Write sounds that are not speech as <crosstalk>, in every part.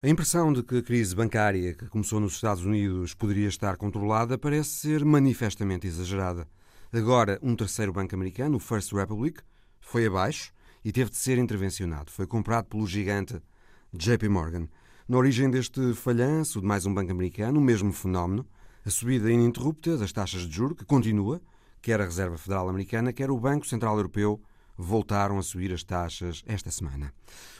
A impressão de que a crise bancária que começou nos Estados Unidos poderia estar controlada parece ser manifestamente exagerada. Agora, um terceiro banco americano, o First Republic, foi abaixo e teve de ser intervencionado. Foi comprado pelo gigante JP Morgan. Na origem deste falhanço de mais um banco americano, o mesmo fenómeno, a subida ininterrupta das taxas de juros, que continua, quer a Reserva Federal Americana, quer o Banco Central Europeu, voltaram a subir as taxas esta semana.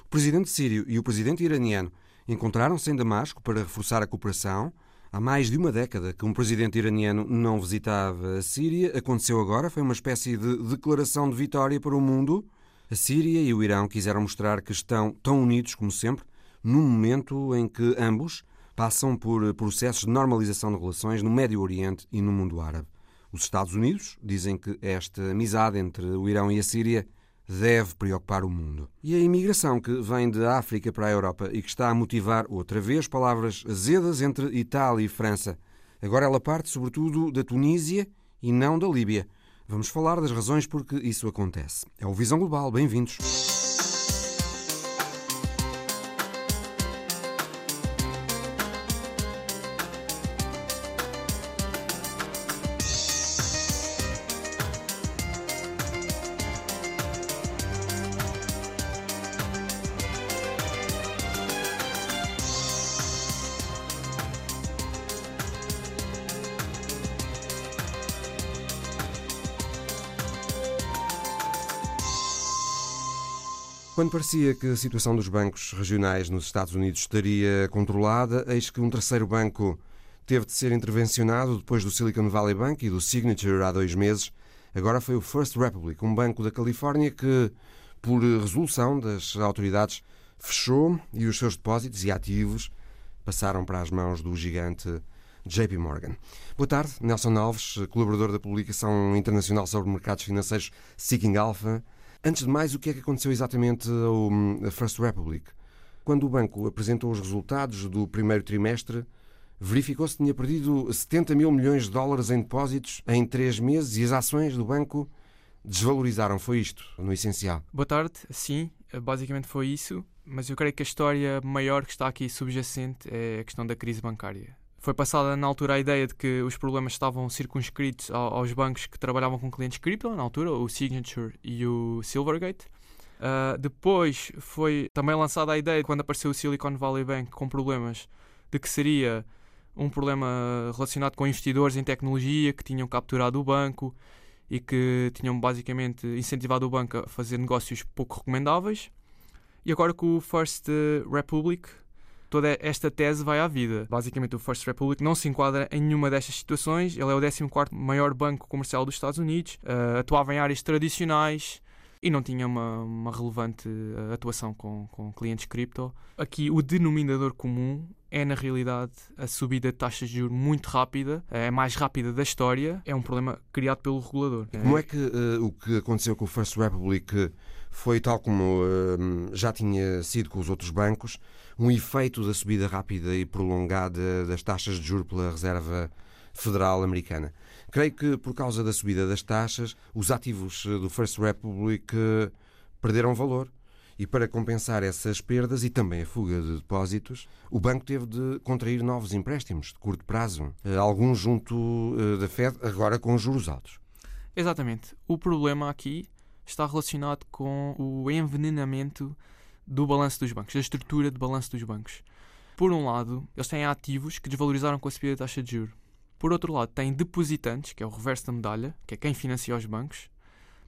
O presidente sírio e o presidente iraniano encontraram-se em Damasco para reforçar a cooperação. Há mais de uma década que um presidente iraniano não visitava a Síria. Aconteceu agora, foi uma espécie de declaração de vitória para o mundo. A Síria e o Irão quiseram mostrar que estão tão unidos como sempre, num momento em que ambos passam por processos de normalização de relações no Médio Oriente e no mundo árabe. Os Estados Unidos dizem que esta amizade entre o Irão e a Síria deve preocupar o mundo. E a imigração que vem da África para a Europa e que está a motivar outra vez palavras azedas entre Itália e França. Agora ela parte sobretudo da Tunísia e não da Líbia. Vamos falar das razões por que isso acontece. É o Visão Global. Bem-vindos. Quando parecia que a situação dos bancos regionais nos Estados Unidos estaria controlada, eis que um terceiro banco teve de ser intervencionado depois do Silicon Valley Bank e do Signature há dois meses. Agora foi o First Republic, um banco da Califórnia que, por resolução das autoridades, fechou e os seus depósitos e ativos passaram para as mãos do gigante JP Morgan. Boa tarde, Nelson Alves, colaborador da publicação internacional sobre mercados financeiros Seeking Alpha. Antes de mais, o que é que aconteceu exatamente ao First Republic? Quando o banco apresentou os resultados do primeiro trimestre, verificou-se que tinha perdido 70 mil milhões de dólares em depósitos em três meses e as ações do banco desvalorizaram. Foi isto, no essencial. Boa tarde. Sim, basicamente foi isso. Mas eu creio que a história maior que está aqui subjacente é a questão da crise bancária. Foi passada na altura a ideia de que os problemas estavam circunscritos aos bancos que trabalhavam com clientes cripto, na altura, o Signature e o Silvergate. Uh, depois foi também lançada a ideia, quando apareceu o Silicon Valley Bank com problemas, de que seria um problema relacionado com investidores em tecnologia que tinham capturado o banco e que tinham basicamente incentivado o banco a fazer negócios pouco recomendáveis. E agora com o First Republic, toda esta tese vai à vida. Basicamente, o First Republic não se enquadra em nenhuma destas situações. Ele é o 14 maior banco comercial dos Estados Unidos, uh, atuava em áreas tradicionais e não tinha uma, uma relevante uh, atuação com, com clientes cripto. Aqui, o denominador comum é, na realidade, a subida de taxas de juros muito rápida, é a mais rápida da história, é um problema criado pelo regulador. Como é que uh, o que aconteceu com o First Republic foi tal como uh, já tinha sido com os outros bancos, um efeito da subida rápida e prolongada das taxas de juros pela Reserva Federal Americana. Creio que por causa da subida das taxas, os ativos do First Republic eh, perderam valor. E para compensar essas perdas e também a fuga de depósitos, o banco teve de contrair novos empréstimos de curto prazo, eh, alguns junto eh, da Fed, agora com juros altos. Exatamente. O problema aqui está relacionado com o envenenamento do balanço dos bancos, da estrutura de balanço dos bancos. Por um lado, eles têm ativos que desvalorizaram com a subida da taxa de juros. Por outro lado, têm depositantes, que é o reverso da medalha, que é quem financia os bancos,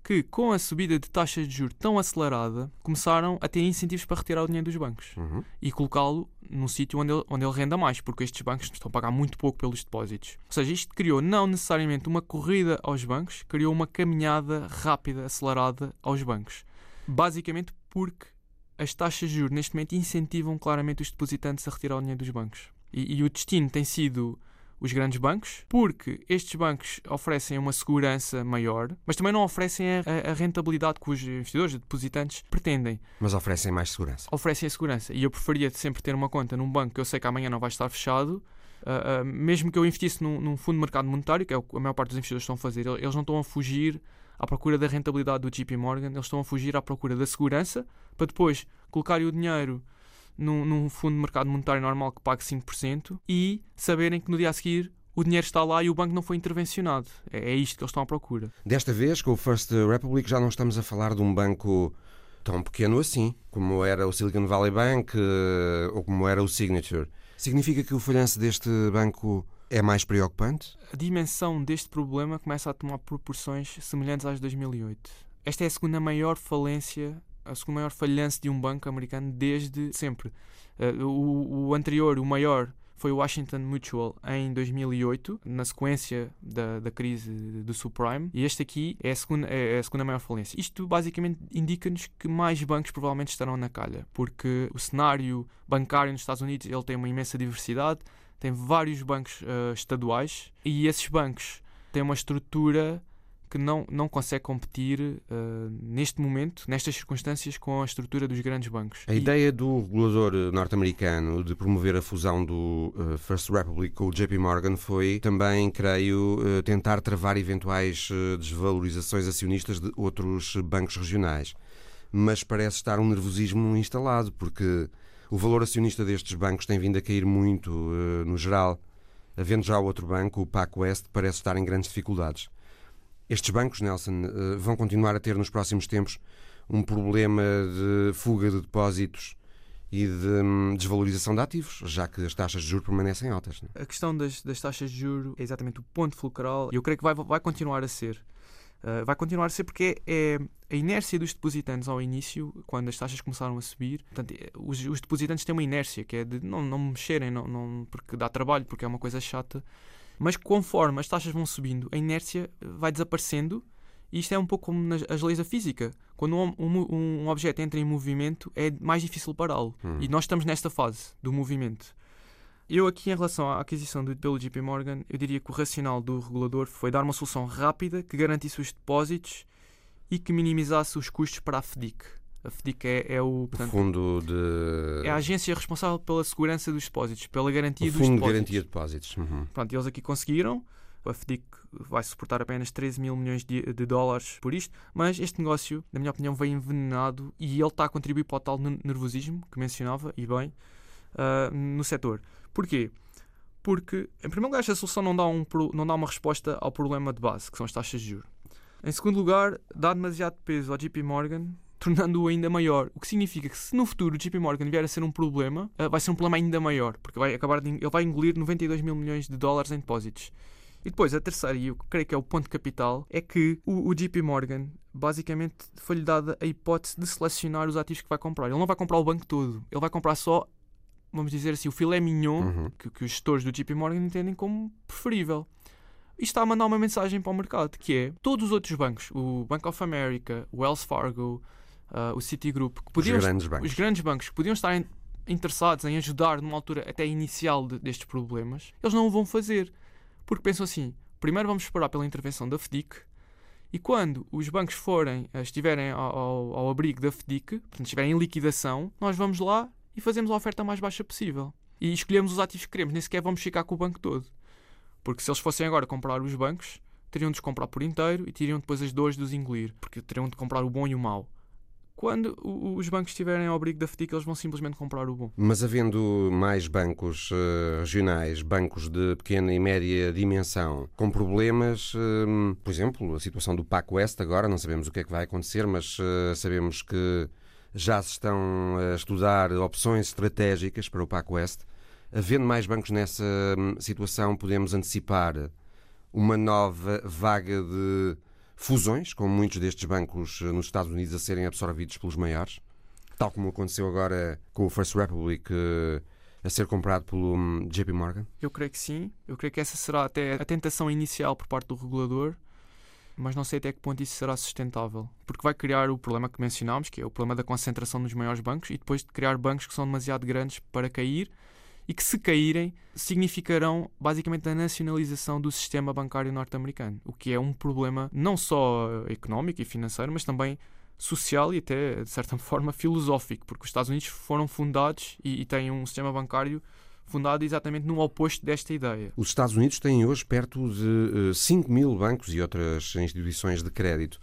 que com a subida de taxas de juros tão acelerada começaram a ter incentivos para retirar o dinheiro dos bancos uhum. e colocá-lo num sítio onde ele, onde ele renda mais, porque estes bancos estão a pagar muito pouco pelos depósitos. Ou seja, isto criou não necessariamente uma corrida aos bancos, criou uma caminhada rápida, acelerada aos bancos. Basicamente porque as taxas de juros neste momento incentivam claramente os depositantes a retirar o dinheiro dos bancos. E, e o destino tem sido os grandes bancos, porque estes bancos oferecem uma segurança maior, mas também não oferecem a, a rentabilidade que os investidores, os depositantes, pretendem. Mas oferecem mais segurança. Oferecem a segurança. E eu preferia sempre ter uma conta num banco que eu sei que amanhã não vai estar fechado. Uh, uh, mesmo que eu investisse num, num, fundo de mercado monetário, que é o que a maior parte dos investidores estão a fazer, eles não estão a fugir à procura da rentabilidade do JP Morgan, eles estão a fugir à procura da segurança para depois colocarem o dinheiro num, num fundo de mercado monetário normal que pague 5% e saberem que no dia a seguir o dinheiro está lá e o banco não foi intervencionado. É, é isto que eles estão à procura. Desta vez, com o First Republic, já não estamos a falar de um banco tão pequeno assim, como era o Silicon Valley Bank eh, ou como era o Signature. Significa que o falhanço deste banco é mais preocupante? A dimensão deste problema começa a tomar proporções semelhantes às de 2008. Esta é a segunda maior falência, a segunda maior falhança de um banco americano desde sempre. Uh, o, o anterior, o maior, foi o Washington Mutual em 2008, na sequência da, da crise do subprime, e este aqui é a segunda, é a segunda maior falência. Isto basicamente indica-nos que mais bancos provavelmente estarão na calha, porque o cenário bancário nos Estados Unidos ele tem uma imensa diversidade, tem vários bancos uh, estaduais e esses bancos têm uma estrutura que não, não consegue competir uh, neste momento, nestas circunstâncias, com a estrutura dos grandes bancos. A e... ideia do regulador norte-americano de promover a fusão do uh, First Republic com o JP Morgan foi também, creio, uh, tentar travar eventuais desvalorizações acionistas de outros bancos regionais. Mas parece estar um nervosismo instalado, porque o valor acionista destes bancos tem vindo a cair muito no geral. Havendo já outro banco, o PacWest, parece estar em grandes dificuldades. Estes bancos, Nelson, eh, vão continuar a ter nos próximos tempos um problema de fuga de depósitos e de hum, desvalorização de ativos, já que as taxas de juros permanecem altas. Não? É? A questão das, das, taxas de juros é exatamente o ponto fulcral e eu creio que vai, vai continuar a ser. Uh, vai continuar a ser porque é, é, a inércia dos depositantes ao início, quando as taxas começaram a subir. Portanto, é, os, os depositantes têm uma inércia que é de não, não mexerem, não, não, porque dá trabalho, porque é uma coisa chata. Mas conforme as taxas vão subindo, a inércia vai desaparecendo e isto é um pouco como nas as leis da física. Quando um, um, um objeto entra em movimento, é mais difícil pará-lo. Hum. E nós estamos nesta fase do movimento. Eu aqui, em relação à aquisição do, pelo JP Morgan, eu diria que o racional do regulador foi dar uma solução rápida que garantisse os depósitos e que minimizasse os custos para a FDIC. A FDIC é, é o, portanto, o fundo de. É a agência responsável pela segurança dos depósitos, pela garantia o dos fundo depósitos. de garantia de depósitos. Uhum. Pronto, eles aqui conseguiram. A FDIC vai suportar apenas 13 mil milhões de, de, dólares por isto, mas este negócio, na minha opinião, veio envenenado e ele está a contribuir para o tal nervosismo que mencionava, e bem, uh, no setor. Porquê? Porque, em primeiro lugar, esta solução não dá, um, não dá uma resposta ao problema de base, que são as taxas de juros. Em segundo lugar, dá demasiado peso ao JP Morgan tornando-o ainda maior. O que significa que se no futuro o JP Morgan vier a ser um problema, uh, vai ser um problema ainda maior, porque vai acabar de, ele vai engolir 92 mil milhões de dólares em depósitos. E depois, a terceira, e eu creio que é o ponto capital, é que o, o JP Morgan basicamente foi-lhe dada a hipótese de selecionar os ativos que vai comprar. Ele não vai comprar o banco todo, ele vai comprar só, vamos dizer assim, o filé mignon uhum. que, que os gestores do JP Morgan entendem como preferível e está a mandar uma mensagem para o mercado que é todos os outros bancos, o Bank of America, o Wells Fargo, uh, o Citigroup, que podiam, os, grandes bancos. os grandes bancos que podiam estar interessados em ajudar numa altura até inicial de, destes problemas, eles não o vão fazer. Porque pensam assim: primeiro vamos esperar pela intervenção da FDIC e quando os bancos forem, uh, estiverem ao, ao, ao, abrigo da FDIC, portanto, estiverem em liquidação, nós vamos lá e fazemos a oferta mais baixa possível. E escolhemos os ativos que queremos, nem sequer vamos ficar com o banco todo. Porque se eles fossem agora comprar os bancos, teriam de os comprar por inteiro e teriam depois as dores de os engolir, porque teriam de comprar o bom e o mau. Quando os bancos estiverem ao abrigo da FDIC, eles vão simplesmente comprar o bom. Mas havendo mais bancos uh, regionais, bancos de pequena e média dimensão, com problemas, uh, por exemplo, a situação do PAC West agora, não sabemos o que é que vai acontecer, mas uh, sabemos que já se estão a estudar opções estratégicas para o PAC West. Havendo mais bancos nessa hum, situação, podemos antecipar uma nova vaga de fusões, com muitos destes bancos eh, nos Estados Unidos a serem absorvidos pelos maiores, tal como aconteceu agora com o First Republic eh, a ser comprado pelo hum, JP Morgan? Eu creio que sim. Eu creio que essa será até a tentação inicial por parte do regulador, mas não sei até que ponto isso será sustentável. Porque vai criar o problema que mencionámos, que é o problema da concentração nos maiores bancos, e depois de criar bancos que são demasiado grandes para cair e que, se caírem, significarão basicamente a nacionalização do sistema bancário norte-americano, o que é um problema não só económico e financeiro, mas também social e até, de certa <laughs> forma, filosófico, porque os Estados Unidos foram fundados e, e têm um sistema bancário fundado exatamente no oposto desta ideia. Os Estados Unidos têm hoje perto de 5 eh, mil bancos e outras instituições de crédito.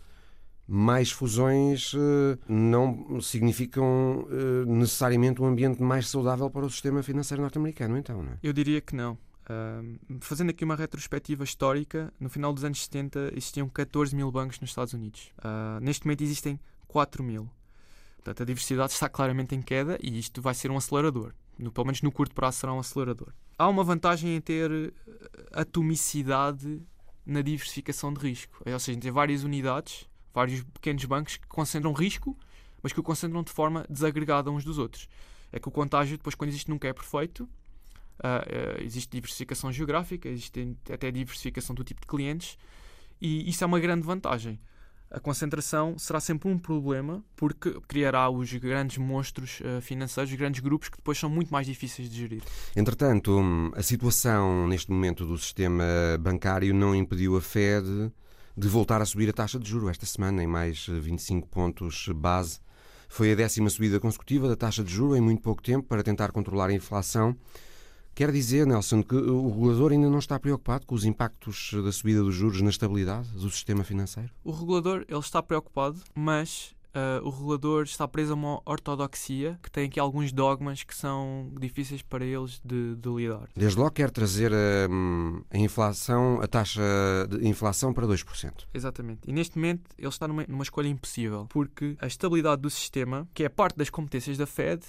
mais fusões uh, não significam uh, necessariamente um ambiente mais saudável para o sistema financeiro norte-americano, então, não é? Eu diria que não. Uh, fazendo aqui uma retrospectiva histórica, no final dos anos 70 existiam 14 mil bancos nos Estados Unidos. neste momento existem 4 mil. Portanto, a diversidade está claramente em queda e isto vai ser um acelerador. No, pelo menos no curto prazo será um acelerador. Há uma vantagem em ter atomicidade na diversificação de risco. Ou seja, ter várias unidades vários pequenos bancos que concentram risco, mas que o concentram de forma desagregada uns dos outros. É que o contágio, depois, quando existe, nunca é perfeito. Uh, uh, existe diversificação geográfica, existe até diversificação do tipo de clientes, e isso é uma grande vantagem. A concentração será sempre um problema porque criará os grandes monstros uh, financeiros, os grandes grupos que depois são muito mais difíceis de gerir. Entretanto, a situação neste momento do sistema bancário não impediu a Fed de voltar a subir a taxa de juro esta semana em mais 25 pontos base. Foi a décima subida consecutiva da taxa de juro em muito pouco tempo para tentar controlar a inflação. Quer dizer, Nelson, que o regulador ainda não está preocupado com os impactos da subida dos juros na estabilidade do sistema financeiro? O regulador ele está preocupado, mas uh, o regulador está preso a uma ortodoxia que tem aqui alguns dogmas que são difíceis para eles de, de lidar. Desde logo quer trazer a, hum, a, inflação, a taxa de inflação para 2%. Exatamente. E neste momento ele está numa, numa escolha impossível, porque a estabilidade do sistema, que é parte das competências da Fed,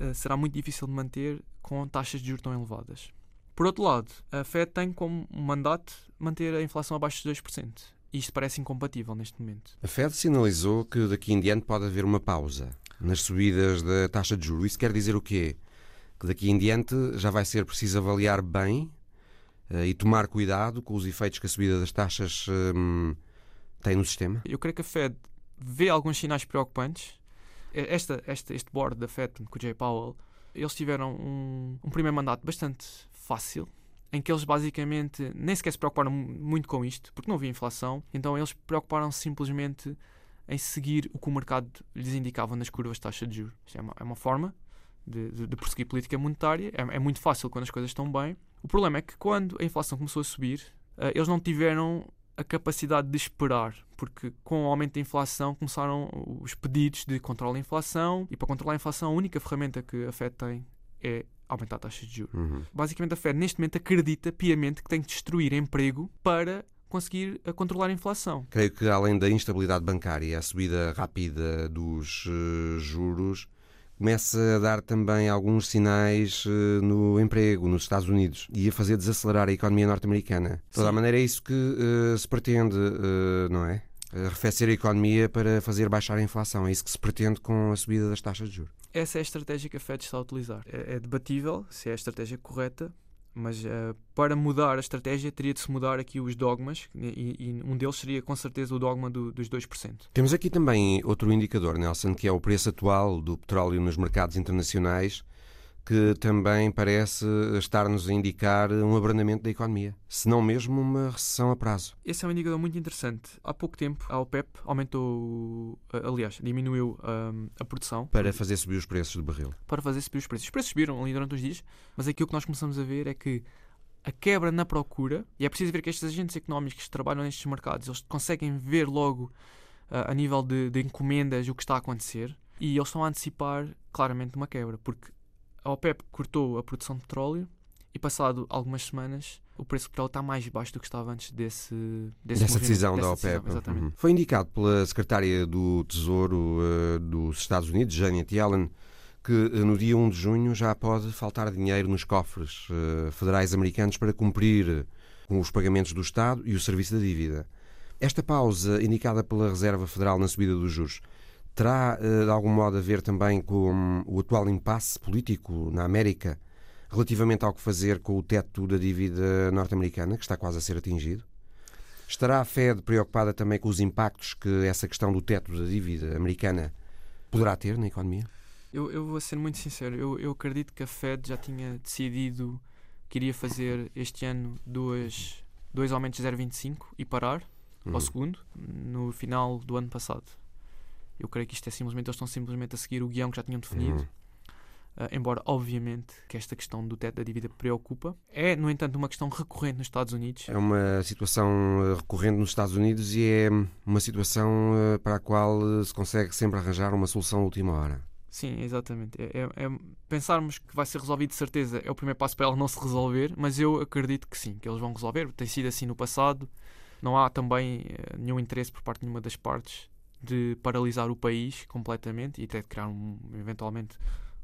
uh, será muito difícil de manter com taxas de juros tão elevadas. Por outro lado, a Fed tem como mandato manter a inflação abaixo de 2% isto parece incompatível neste momento. A Fed sinalizou que daqui em diante pode haver uma pausa nas subidas da taxa de juros. Isso quer dizer o quê? Que daqui em diante já vai ser preciso avaliar bem uh, e tomar cuidado com os efeitos que a subida das taxas um, tem no sistema? Eu creio que a Fed vê alguns sinais preocupantes. Esta, esta, este board da Fed, com o Jay Powell, eles tiveram um, um primeiro mandato bastante fácil, em que eles basicamente nem sequer se preocuparam muito com isto, porque não havia inflação, então eles preocuparam -se simplesmente em seguir o que o mercado lhes indicava nas curvas de taxa de juros. Isto é uma, é uma forma de, de, de, prosseguir política monetária, é, é, muito fácil quando as coisas estão bem. O problema é que quando a inflação começou a subir, uh, eles não tiveram a capacidade de esperar, porque com o aumento da inflação começaram os pedidos de controle da inflação, e para controlar a inflação a única ferramenta que a FED tem é aumentar a taxa de juros. Uhum. Basicamente, a Fed neste momento acredita piamente que tem que destruir emprego para conseguir eh, controlar a inflação. Creio que além da instabilidade bancária, a subida rápida dos uh, juros começa a dar também alguns sinais uh, no emprego nos Estados Unidos e a fazer desacelerar a economia norte-americana. De toda a maneira é isso que uh, se pretende, não é? Arrefecer a economia para fazer baixar a inflação. É isso que se pretende com a subida das taxas de juros essa é a estratégia que a Fed está a utilizar. É, é debatível se é a estratégia correta, mas uh, para mudar a estratégia teria de se mudar aqui os dogmas e, e um deles seria com certeza o dogma do, dos 2%. Temos aqui também outro indicador, Nelson, que é o preço atual do petróleo nos mercados internacionais que também parece estar-nos a indicar um abrandamento da economia, se não mesmo uma recessão a prazo. Esse é um indicador muito interessante. Há pouco tempo, a OPEP aumentou, aliás, diminuiu um, a produção. Para fazer subir os preços do barril. Para fazer subir os preços. Os preços subiram ali durante os dias, mas aqui o que nós começamos a ver é que a quebra na procura, e é preciso ver que estes agentes económicos que trabalham nestes mercados, eles conseguem ver logo uh, a nível de, de encomendas o que está a acontecer, e eles estão a antecipar claramente uma quebra, porque a OPEP cortou a produção de petróleo e passado algumas semanas o preço do petróleo está mais baixo do que estava antes desse, desse dessa decisão dessa da OPEP. Decisão, uhum. Foi indicado pela secretária do Tesouro uh, dos Estados Unidos, Janet Yellen, que uh, no dia 1 de junho já pode faltar dinheiro nos cofres uh, federais americanos para cumprir com os pagamentos do Estado e o serviço da dívida. Esta pausa indicada pela Reserva Federal na subida dos juros terá eh, de algum modo a ver também com o atual impasse político na América relativamente ao que fazer com o teto da dívida norte-americana, que está quase a ser atingido? Estará a Fed preocupada também com os impactos que essa questão do teto da dívida americana poderá ter na economia? Eu, eu vou ser muito sincero. Eu, eu acredito que a Fed já tinha decidido que iria fazer este ano dois, dois aumentos de 0,25 e parar uhum. ao segundo no final do ano passado. Eu creio que isto é simplesmente, eles estão simplesmente a seguir o guião que já tinham definido. Uhum. Uh, embora, obviamente, que esta questão do teto da dívida preocupa. É, no entanto, uma questão recorrente nos Estados Unidos. É uma situação uh, recorrente nos Estados Unidos e é uma situação uh, para a qual se consegue sempre arranjar uma solução à última hora. Sim, exatamente. É, é, é, pensarmos que vai ser resolvido de certeza é o primeiro passo para ela não se resolver, mas eu acredito que sim, que eles vão resolver. Tem sido assim no passado. Não há também nenhum interesse por parte de nenhuma das partes de paralisar o país completamente e até de criar um, eventualmente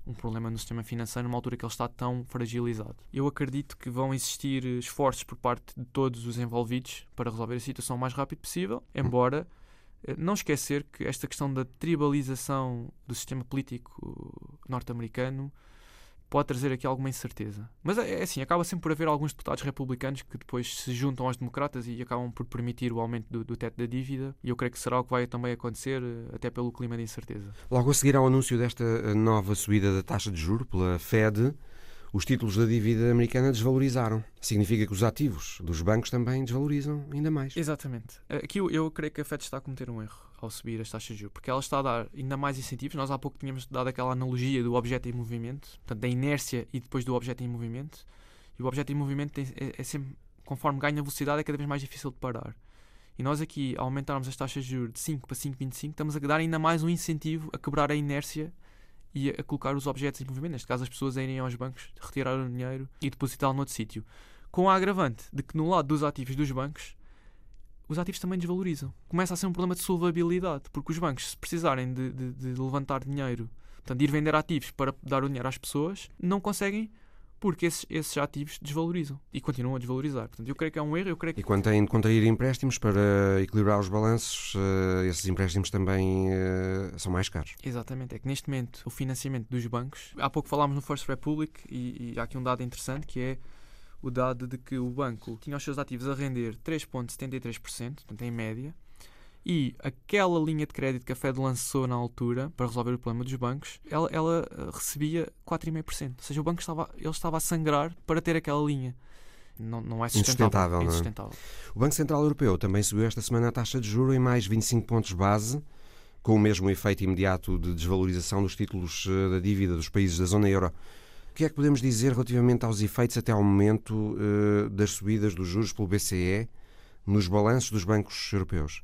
um problema no sistema financeiro numa altura que ele está tão fragilizado. Eu acredito que vão existir esforços por parte de todos os envolvidos para resolver a situação o mais rápido possível, embora eh, não esquecer que esta questão da tribalização do sistema político norte-americano pode trazer aqui alguma incerteza. Mas é, é assim, acaba sempre por haver alguns deputados republicanos que depois se juntam aos democratas e acabam por permitir o aumento do, do teto da dívida, e eu creio que será o que vai também acontecer, eh, até pelo clima de incerteza. Logo a seguir ao anúncio desta eh, nova subida da taxa de juros pela Fed, os títulos da dívida americana desvalorizaram. Significa que os ativos dos bancos também desvalorizam ainda mais. Exatamente. Aqui eu, eu creio que a Fed está a cometer um erro ao subir as taxas de juros, porque ela está a dar ainda mais incentivos. Nós há pouco tínhamos dado aquela analogia do objeto em movimento, portanto, da inércia e depois do objeto em movimento. E o objeto em movimento tem, é, é sempre, conforme ganha velocidade, é cada vez mais difícil de parar. E nós aqui, ao aumentarmos as taxas de juros de 5 para 5,25, estamos a dar ainda mais um incentivo a quebrar a inércia e a colocar os objetos em movimento, neste caso as pessoas a irem aos bancos, retirar o dinheiro e depositá-lo noutro sítio. Com a agravante de que no lado dos ativos dos bancos, os ativos também desvalorizam. Começa a ser um problema de solvabilidade, porque os bancos, se precisarem de, de, de levantar dinheiro, portanto, de ir vender ativos para dar o dinheiro às pessoas, não conseguem porque esses, esses ativos desvalorizam e continuam a desvalorizar. Portanto, eu creio que é um erro. Eu creio que... E quando têm de contrair empréstimos para equilibrar os balanços, uh, esses empréstimos também uh, são mais caros. Exatamente. É que neste momento o financiamento dos bancos. Há pouco falámos no First Republic e, e há aqui um dado interessante que é o dado de que o banco tinha os seus ativos a render 3,73%, portanto, em média, e aquela linha de crédito que a Fed lançou na altura para resolver o problema dos bancos, ela, ela eh, recebia 4,5%. Ou seja, o banco estava, ele estava a sangrar para ter aquela linha. Não, não é sustentável. Insustentável, é? O Banco Central Europeu também subiu esta semana a taxa de juro em mais 25 pontos base, com o mesmo efeito imediato de desvalorização dos títulos eh, da dívida dos países da zona euro. O que é que podemos dizer relativamente aos efeitos até ao momento uh, das subidas dos juros pelo BCE nos balanços dos bancos europeus?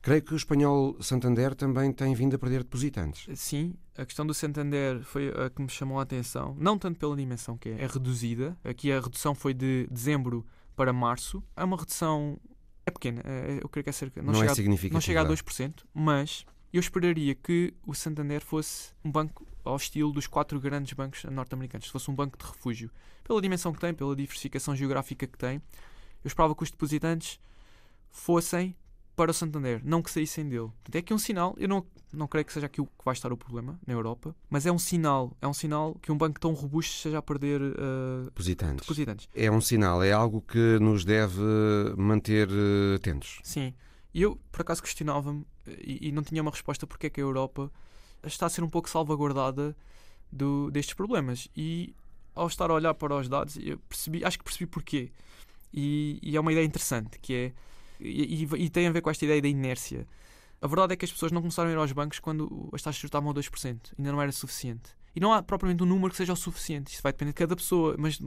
Creio que o espanhol Santander também tem vindo a perder depositantes. Sim, a questão do Santander foi a que me chamou a atenção, não tanto pela dimensão que é, é reduzida. Aqui a redução foi de dezembro para março. É uma redução é pequena, é, eu creio que é cerca não, não chega, é não chega a 2%, mas eu esperaria que o Santander fosse um banco ao estilo dos quatro grandes bancos norte-americanos, se fosse um banco de refúgio. Pela dimensão que tem, pela diversificação geográfica que tem, eu esperava que os depositantes fossem para o Santander, não que saíssem dele. É que é um sinal, eu não, não creio que seja aqui o que vai estar o problema na Europa, mas é um sinal, é um sinal que um banco tão robusto esteja a perder uh, depositantes. depositantes. É um sinal, é algo que nos deve manter uh, atentos. Sim. E eu, por acaso, questionava-me e, e, não tinha uma resposta porque é que a Europa está a ser um pouco salvaguardada do, destes problemas. E ao estar a olhar para os dados, eu percebi, acho que percebi porquê. E, e é uma ideia interessante, que é e, e, tem a ver com esta ideia da inércia. A verdade é que as pessoas não começaram a ir aos bancos quando as taxas estavam a 2%. Ainda não era suficiente. E não há propriamente um número que seja o suficiente. Isto vai depender de cada pessoa. Mas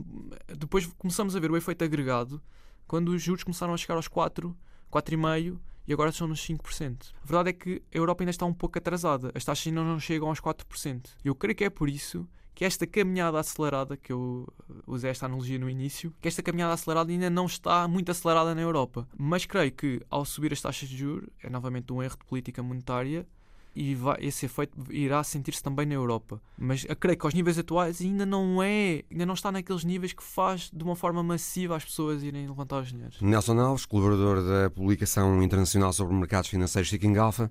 depois começamos a ver o efeito agregado quando os juros começaram a chegar aos 4, 4,5% e agora estão nos 5%. A verdade é que a Europa ainda está um pouco atrasada. As taxas ainda não chegam aos 4%. Eu creio que é por isso que esta caminhada acelerada, que eu usei esta analogia no início, que esta caminhada acelerada ainda não está muito acelerada na Europa. Mas creio que ao subir as taxas de juros, é novamente um erro de política monetária, e vai, esse efeito irá sentir-se também na Europa. Mas eu creio que aos níveis atuais ainda não é, ainda não está naqueles níveis que faz de uma forma massiva as pessoas irem levantar os dinheiros. Nelson Alves, colaborador da publicação internacional sobre mercados financeiros Seeking Alpha.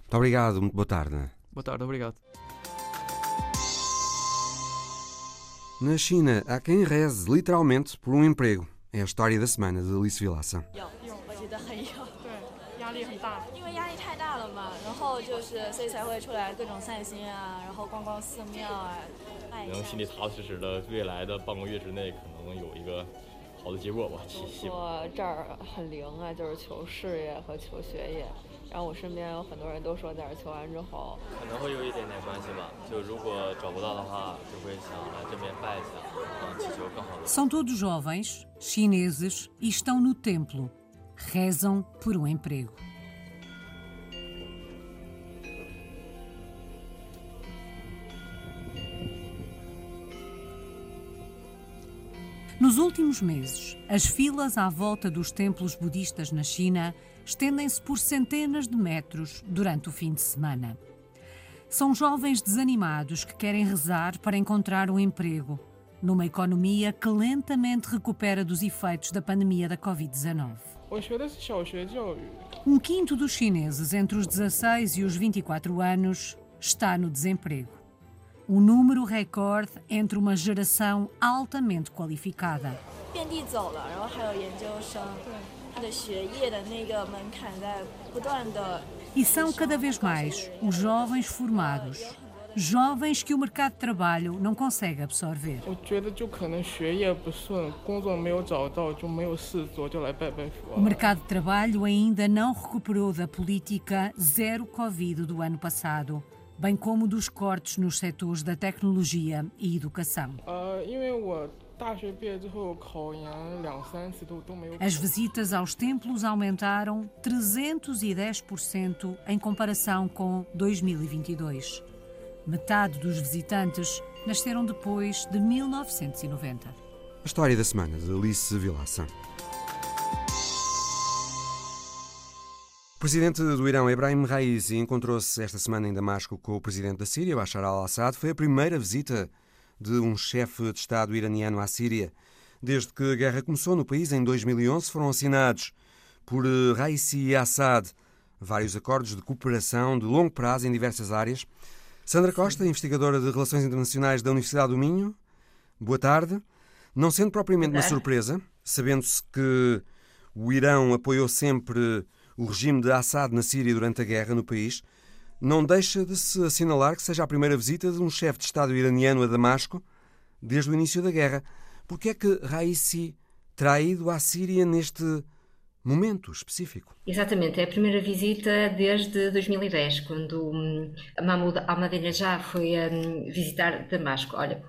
Muito obrigado, muito boa tarde. Boa tarde, obrigado. Na China, há quem reze literalmente por um emprego. É a história da semana de Alice Vilaça. 然后就是所以才会出来各种散心啊，然后逛逛寺庙啊，拜一下。能心里踏踏实实的，未来的半个月之内可能有一个好的结果吧。说这儿很灵啊，就是求事业和求学业。然后我身边有很多人都说在这求完之后，可能会有一点点关系吧。就如果找不到的话，就会想来这边拜一下，嗯，祈求更好的。São todos jovens, chineses e estão no templo. Rezam por um emprego. Nos últimos meses, as filas à volta dos templos budistas na China estendem-se por centenas de metros durante o fim de semana. São jovens desanimados que querem rezar para encontrar um emprego, numa economia que lentamente recupera dos efeitos da pandemia da Covid-19. Um quinto dos chineses entre os 16 e os 24 anos está no desemprego. Um número recorde entre uma geração altamente qualificada. E são cada vez mais os jovens formados, jovens que o mercado de trabalho não consegue absorver. O mercado de trabalho ainda não recuperou da política zero Covid do ano passado bem como dos cortes nos setores da tecnologia e educação. As visitas aos templos aumentaram 310% em comparação com 2022. Metade dos visitantes nasceram depois de 1990. A história da semana de Alice Vilaça. presidente do Irão, Ebrahim Raisi, encontrou-se esta semana em Damasco com o presidente da Síria, Bashar al-Assad. Foi a primeira visita de um chefe de Estado iraniano à Síria. Desde que a guerra começou no país, em 2011, foram assinados por eh, Raisi e Assad vários acordos de cooperação de longo prazo em diversas áreas. Sandra Costa, investigadora de Relações Internacionais da Universidade do Minho, boa tarde. Não sendo propriamente uma surpresa, sabendo-se que o Irão apoiou sempre o regime de Assad na Síria durante a guerra no país, não deixa de se assinalar que seja a primeira visita de um chefe de Estado iraniano a Damasco desde o início da guerra. Por que é que Raisi terá ido à Síria neste momento específico? Exatamente, é a primeira visita desde 2010, quando hum, Mahmoud Ahmadinejad foi hum, visitar Damasco. Olha,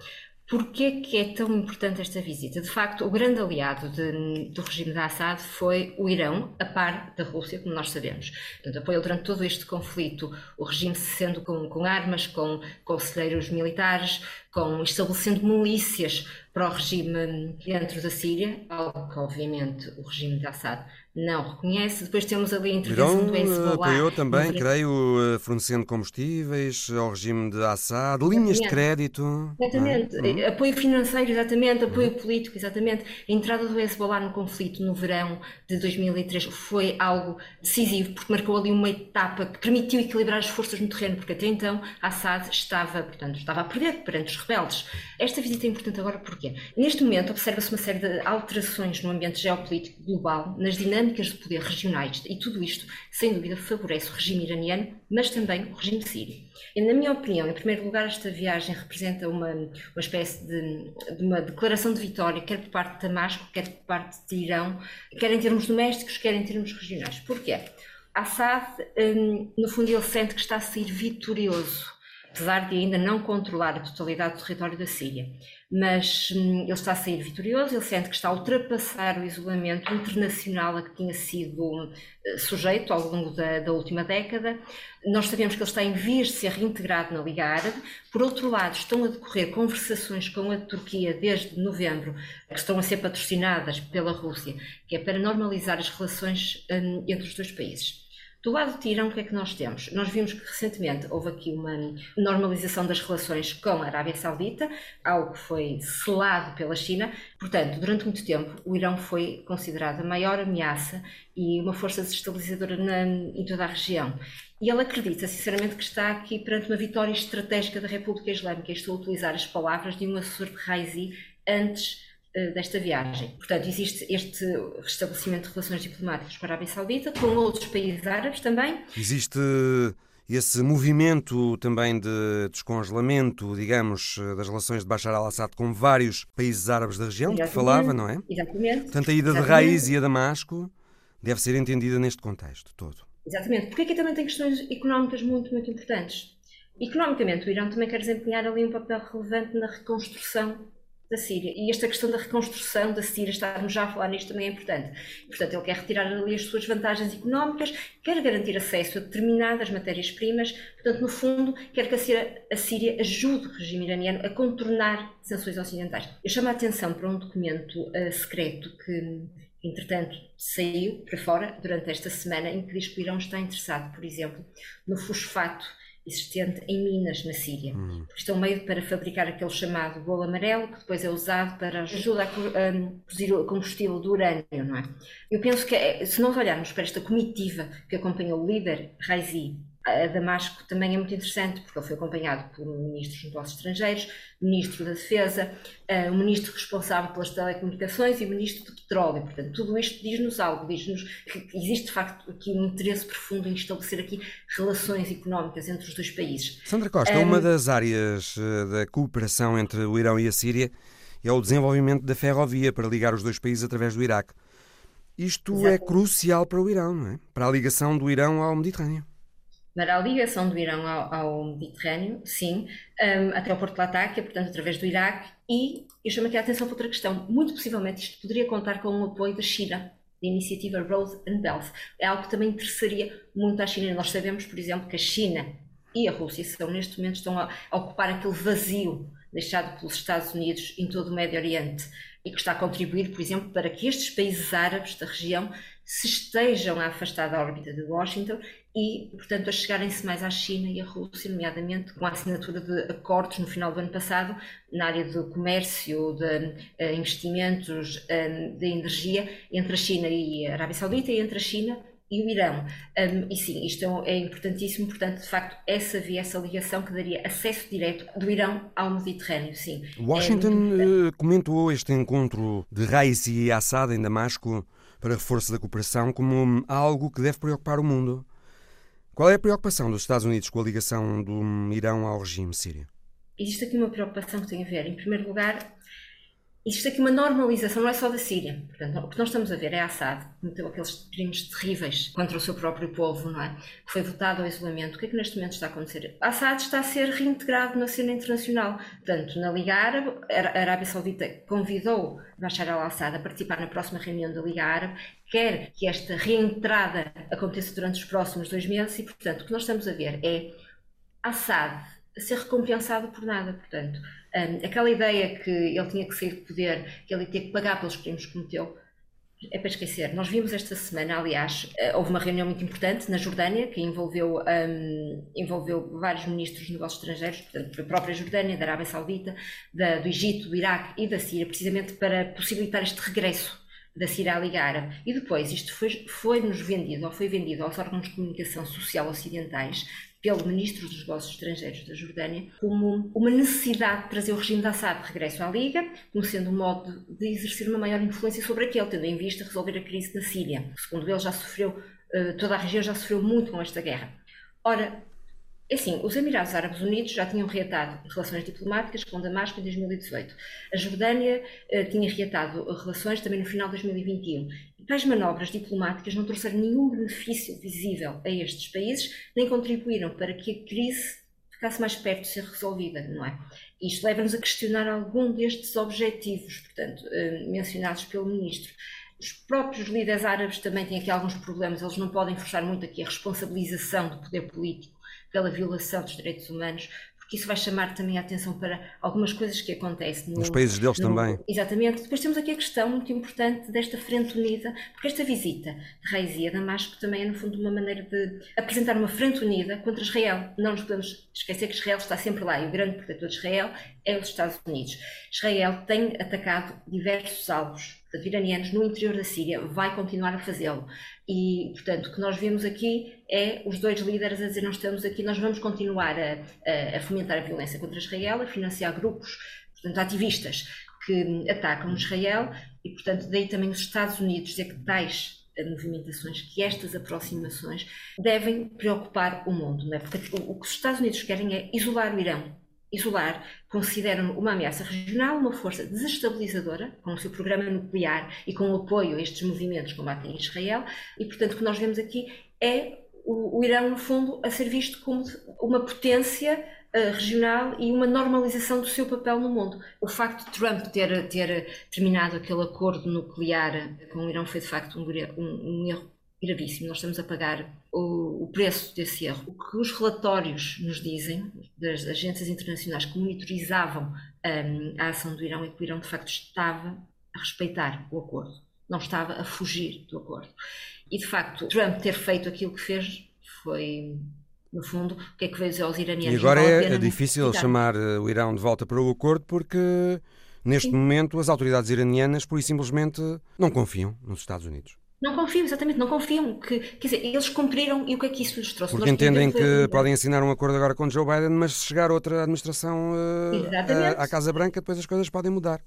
Porquê que é tão importante esta visita? De facto, o grande aliado de, do regime de Assad foi o Irão, a par da Rússia, como nós sabemos. Portanto, apoiou durante todo este conflito o regime sendo com, com armas, com conselheiros militares, com estabelecendo milícias para o regime dentro da Síria, algo que obviamente o regime de Assad não reconhece. Depois temos ali a intervenção Irão do Hezbollah. apoiou também, creio, eh, fornecendo combustíveis ao regime de Assad, linhas de crédito. Exatamente, uhum. apoio financeiro, exatamente, apoio uhum. político, exatamente. A entrada do Hezbollah no conflito no verão de 2003 foi algo decisivo, porque marcou ali uma etapa que permitiu equilibrar as forças no terreno, porque até então Assad estava, portanto, estava a perder perante os rebeldes. Esta visita é importante agora porque neste momento observa-se uma série de alterações no ambiente geopolítico global, nas dinâmicas dinâmicas de poder regionais e tudo isto, sem dúvida, favorece o regime iraniano, mas também o regime sírio. E, na minha opinião, em primeiro lugar, esta viagem representa uma, uma espécie de, de uma declaração de vitória, quer por parte de Damasco, quer por parte de Irão, quer em termos domésticos, quer em termos regionais. Porquê? Assad, hum, no fundo, ele sente que está a sair vitorioso apesar de ainda não controlar a totalidade do território da Síria. Mas hum, ele está a sair vitorioso, ele sente que está a ultrapassar o isolamento internacional a que tinha sido uh, sujeito ao longo da, da, última década. Nós sabemos que ele está em vias de ser reintegrado na Liga Árabe. Por outro lado, estão a decorrer conversações com a Turquia desde novembro, que estão a ser patrocinadas pela Rússia, que é para normalizar as relações um, entre os dois países. Do lado de Irão, o que é que nós temos? Nós vimos que recentemente houve aqui uma normalização das relações com a Arábia Saudita, algo que foi selado pela China. Portanto, durante muito tempo, o Irão foi considerado a maior ameaça e uma força desestabilizadora na, em toda a região. E ele acredita, sinceramente, que está aqui perante uma vitória estratégica da República Islâmica. Estou a utilizar as palavras de um assessor de Raisi antes desta viagem. Portanto, existe este restabelecimento de relações diplomáticas com a Arábia Saudita, com outros países árabes também. Existe esse movimento também de descongelamento, digamos, das relações de Bashar al-Assad com vários países árabes da região, Exatamente. que falava, não é? Exatamente. Portanto, a ida Exatamente. de Raiz e a Damasco deve ser entendida neste contexto todo. Exatamente, porque aqui também tem questões económicas muito, muito importantes. Economicamente, o Irão também quer desempenhar ali um papel relevante na reconstrução da Síria. E esta questão da reconstrução da Síria, estarmos já a falar nisto também é importante. Portanto, ele quer retirar ali as suas vantagens económicas, quer garantir acesso a determinadas matérias-primas, portanto, no fundo, quer que a Síria, a Síria, ajude o regime iraniano a contornar sanções ocidentais. Eu chamo a atenção para um documento uh, secreto que, entretanto, saiu para fora durante esta semana, em que diz que o Irão está interessado, por exemplo, no fosfato existente em minas na Síria. Hum. Isto é meio para fabricar aquele chamado bolo amarelo, que depois é usado para ajudar a produzir o combustível do urânio, não é? Eu penso que, é, se nós olharmos para esta comitiva que acompanhou o líder Raisi a Damasco também é muito interessante, porque ele foi acompanhado por ministros dos negócios estrangeiros, ministro da Defesa, o ministro responsável pelas telecomunicações e o ministro do petróleo. Portanto, tudo isto diz-nos algo, diz-nos que existe de facto aqui um interesse profundo em estabelecer aqui relações económicas entre os dois países. Sandra Costa, um... uma das áreas eh, da cooperação entre o Irão e a Síria é o desenvolvimento da ferrovia para ligar os dois países através do Iraque. Isto é Exatamente. é crucial para o Irão, não é? Para a ligação do Irão ao Mediterrâneo. Para a ligação do Irão ao, ao Mediterrâneo, sim, um, até ao Porto de Latáquia, portanto, através do Iraque, e eu chamo aqui a atenção para outra questão. Muito possivelmente isto poderia contar com o apoio da China, da iniciativa Road and Belt. É algo que também interessaria muito à China. Nós sabemos, por exemplo, que a China e a Rússia são, neste momento estão a, a ocupar aquele vazio deixado pelos Estados Unidos em todo o Médio Oriente e que está a contribuir, por exemplo, para que estes países árabes da região se estejam a afastar da órbita de Washington e, portanto, a chegarem-se mais à China e à Rússia, nomeadamente com a assinatura de acordos no final do ano passado na área do comércio, de uh, investimentos, um, de energia entre a China e a Arábia Saudita e entre a China e o Irão. Um, e sim, isto é importantíssimo, portanto, de facto, essa via, essa ligação que daria acesso direto do Irão ao Mediterrâneo, sim. Washington é comentou este encontro de Raisi e Assad em Damasco para reforço da cooperação como algo que deve preocupar o mundo. Qual é a preocupação dos Estados Unidos com a ligação do Irão ao regime sírio? Existe aqui uma preocupação que tem a ver, em primeiro lugar, existe aqui uma normalização, não é só da Síria. Portanto, o que nós estamos a ver é Assad, que cometeu aqueles crimes terríveis contra o seu próprio povo, não é? Que foi votado ao isolamento. O que é que neste momento está a acontecer? Assad está a ser reintegrado na cena internacional. Portanto, na Liga Árabe, a Arábia Saudita convidou Bashar al-Assad a participar na próxima reunião da Liga Árabe, quer que esta reentrada aconteça durante os próximos dois meses e, portanto, o que nós estamos a ver é Assad a ser recompensado por nada, portanto um, aquela ideia que ele tinha que sair de poder, que ele ia ter que pagar pelos crimes que cometeu, é para esquecer. Nós vimos esta semana, aliás, eh, houve uma reunião muito importante na Jordânia, que envolveu, um, envolveu vários ministros de negócios estrangeiros, portanto, da própria Jordânia, da Arábia Saudita, da, do Egito, do Iraque e da Síria, precisamente para possibilitar este regresso da Síria à Liga Árabe. E depois, isto foi-nos foi vendido, ou foi vendido aos órgãos de comunicação social ocidentais, pelo Ministro dos Negócios Estrangeiros da Jordânia como uma necessidade de trazer o regime de Assad de regresso à Liga, como sendo um modo de exercer uma maior influência sobre aquele, tendo em vista resolver a crise na Síria. Segundo ele, já sofreu, eh, toda a região já sofreu muito com esta guerra. Ora, assim, os Emirados Árabes Unidos já tinham reatado relações diplomáticas com Damasco em 2018. A Jordânia uh, tinha reatado relações também no final de 2021. E tais manobras diplomáticas não trouxeram nenhum benefício visível a estes países, nem contribuíram para que a crise ficasse mais perto de ser resolvida, não é? Isto leva-nos a questionar algum destes objetivos, portanto, uh, mencionados pelo Ministro. Os próprios líderes árabes também têm aqui alguns problemas, eles não podem forçar muito aqui a responsabilização do poder político pela violação dos direitos humanos, porque isso vai chamar também a atenção para algumas coisas que acontecem. No, Nos países deles no, também. Exatamente. Depois temos aqui a questão muito importante desta frente unida, porque esta visita de Reis a Damasco também é, no fundo, uma maneira de apresentar uma frente unida contra Israel. Não nos podemos esquecer que Israel está sempre lá e o grande protetor de Israel é os Estados Unidos. Israel tem atacado diversos alvos iranianos no interior da Síria, vai continuar a fazê-lo. E, portanto, o que nós vemos aqui é os dois líderes a dizer: nós estamos aqui, nós vamos continuar a, a, fomentar a violência contra Israel, a financiar grupos, portanto, ativistas que atacam Israel, e, portanto, daí também os Estados Unidos dizer que tais movimentações, que estas aproximações devem preocupar o mundo, não é? Porque o que os Estados Unidos querem é isolar o Irão, isolar, consideram uma ameaça regional, uma força desestabilizadora, com o seu programa nuclear e com o apoio a estes movimentos que combatem Israel, e portanto o que nós vemos aqui é o, o Irão, no fundo, a ser visto como uma potência uh, regional e uma normalização do seu papel no mundo. O facto de Trump ter, ter terminado aquele acordo nuclear com o Irão foi, de facto, um, um erro gravíssimo. Nós estamos a pagar o, o, preço desse erro. O que os relatórios nos dizem, das agências internacionais que monitorizavam um, a ação do Irão, é que o Irão, de facto, estava a respeitar o acordo, não estava a fugir do acordo. E, de facto, Trump ter feito aquilo que fez foi no fundo, o que é que veio dizer aos iranianos? E agora é difícil chamar eh, o Irão de volta para o acordo porque, neste Sim. momento, as autoridades iranianas, por e simplesmente, não confiam nos Estados Unidos. Não confiam, exatamente, não confiam. Que, quer dizer, eles cumpriram e o que é que isso lhes trouxe? Porque Nós entendem que podem assinar um acordo agora com Joe Biden, mas se chegar outra administração uh, à Casa Branca, depois as coisas podem mudar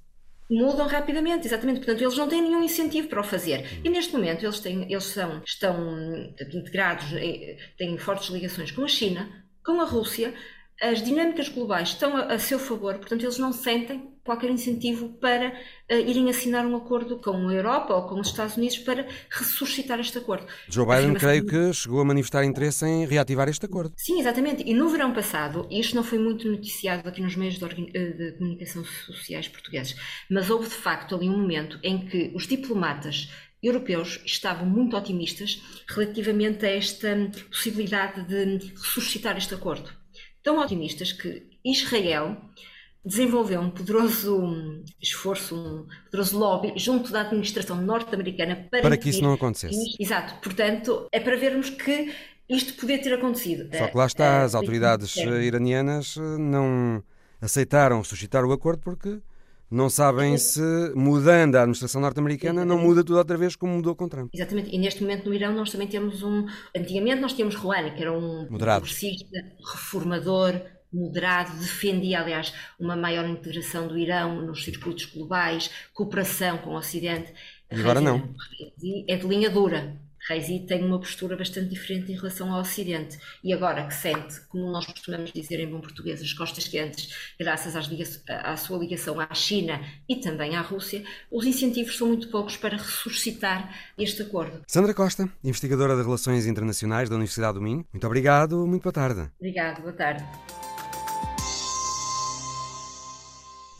mudam rapidamente, exatamente. Portanto, eles não têm nenhum incentivo para o fazer. E neste momento eles, têm, eles são, estão integrados, têm fortes ligações com a China, com a Rússia, as dinâmicas globais estão a, a, seu favor, portanto, eles não sentem qualquer incentivo para uh, irem assinar um acordo com a Europa ou com os Estados Unidos para ressuscitar este acordo. Joe Biden, creio que chegou a manifestar interesse em reativar este acordo. Sim, exatamente. E no verão passado, isto não foi muito noticiado aqui nos meios de, eh, de comunicação sociais portugueses, mas houve de facto ali um momento em que os diplomatas europeus estavam muito otimistas relativamente a esta possibilidade de ressuscitar este acordo tão otimistas que Israel desenvolveu um poderoso esforço, um poderoso lobby junto da administração norte-americana para, para que isso não acontecesse. Exato, portanto, é para vermos que isto podia ter acontecido. Só que lá está, as autoridades iranianas eh, não aceitaram suscitar o acordo porque não sabem se, mudando a administração norte-americana, não muda tudo outra vez como mudou com Trump. Exatamente. E neste momento no Irão nós também temos um... Antigamente nós tínhamos Rouhani, que era um Moderado. progressista, reformador, moderado, defendia, aliás, uma maior integração do Irão nos circuitos globais, cooperação com o Ocidente. E agora não. É de linha dura. Raisi tem uma postura bastante diferente em relação ao Ocidente e agora que sente, como nós costumamos dizer em bom português, as costas quentes, graças à sua ligação à China e também à Rússia, os incentivos são muito poucos para ressuscitar este acordo. Sandra Costa, investigadora de Relações Internacionais da Universidade do Minho, muito obrigado, muito boa tarde. Obrigado, boa tarde.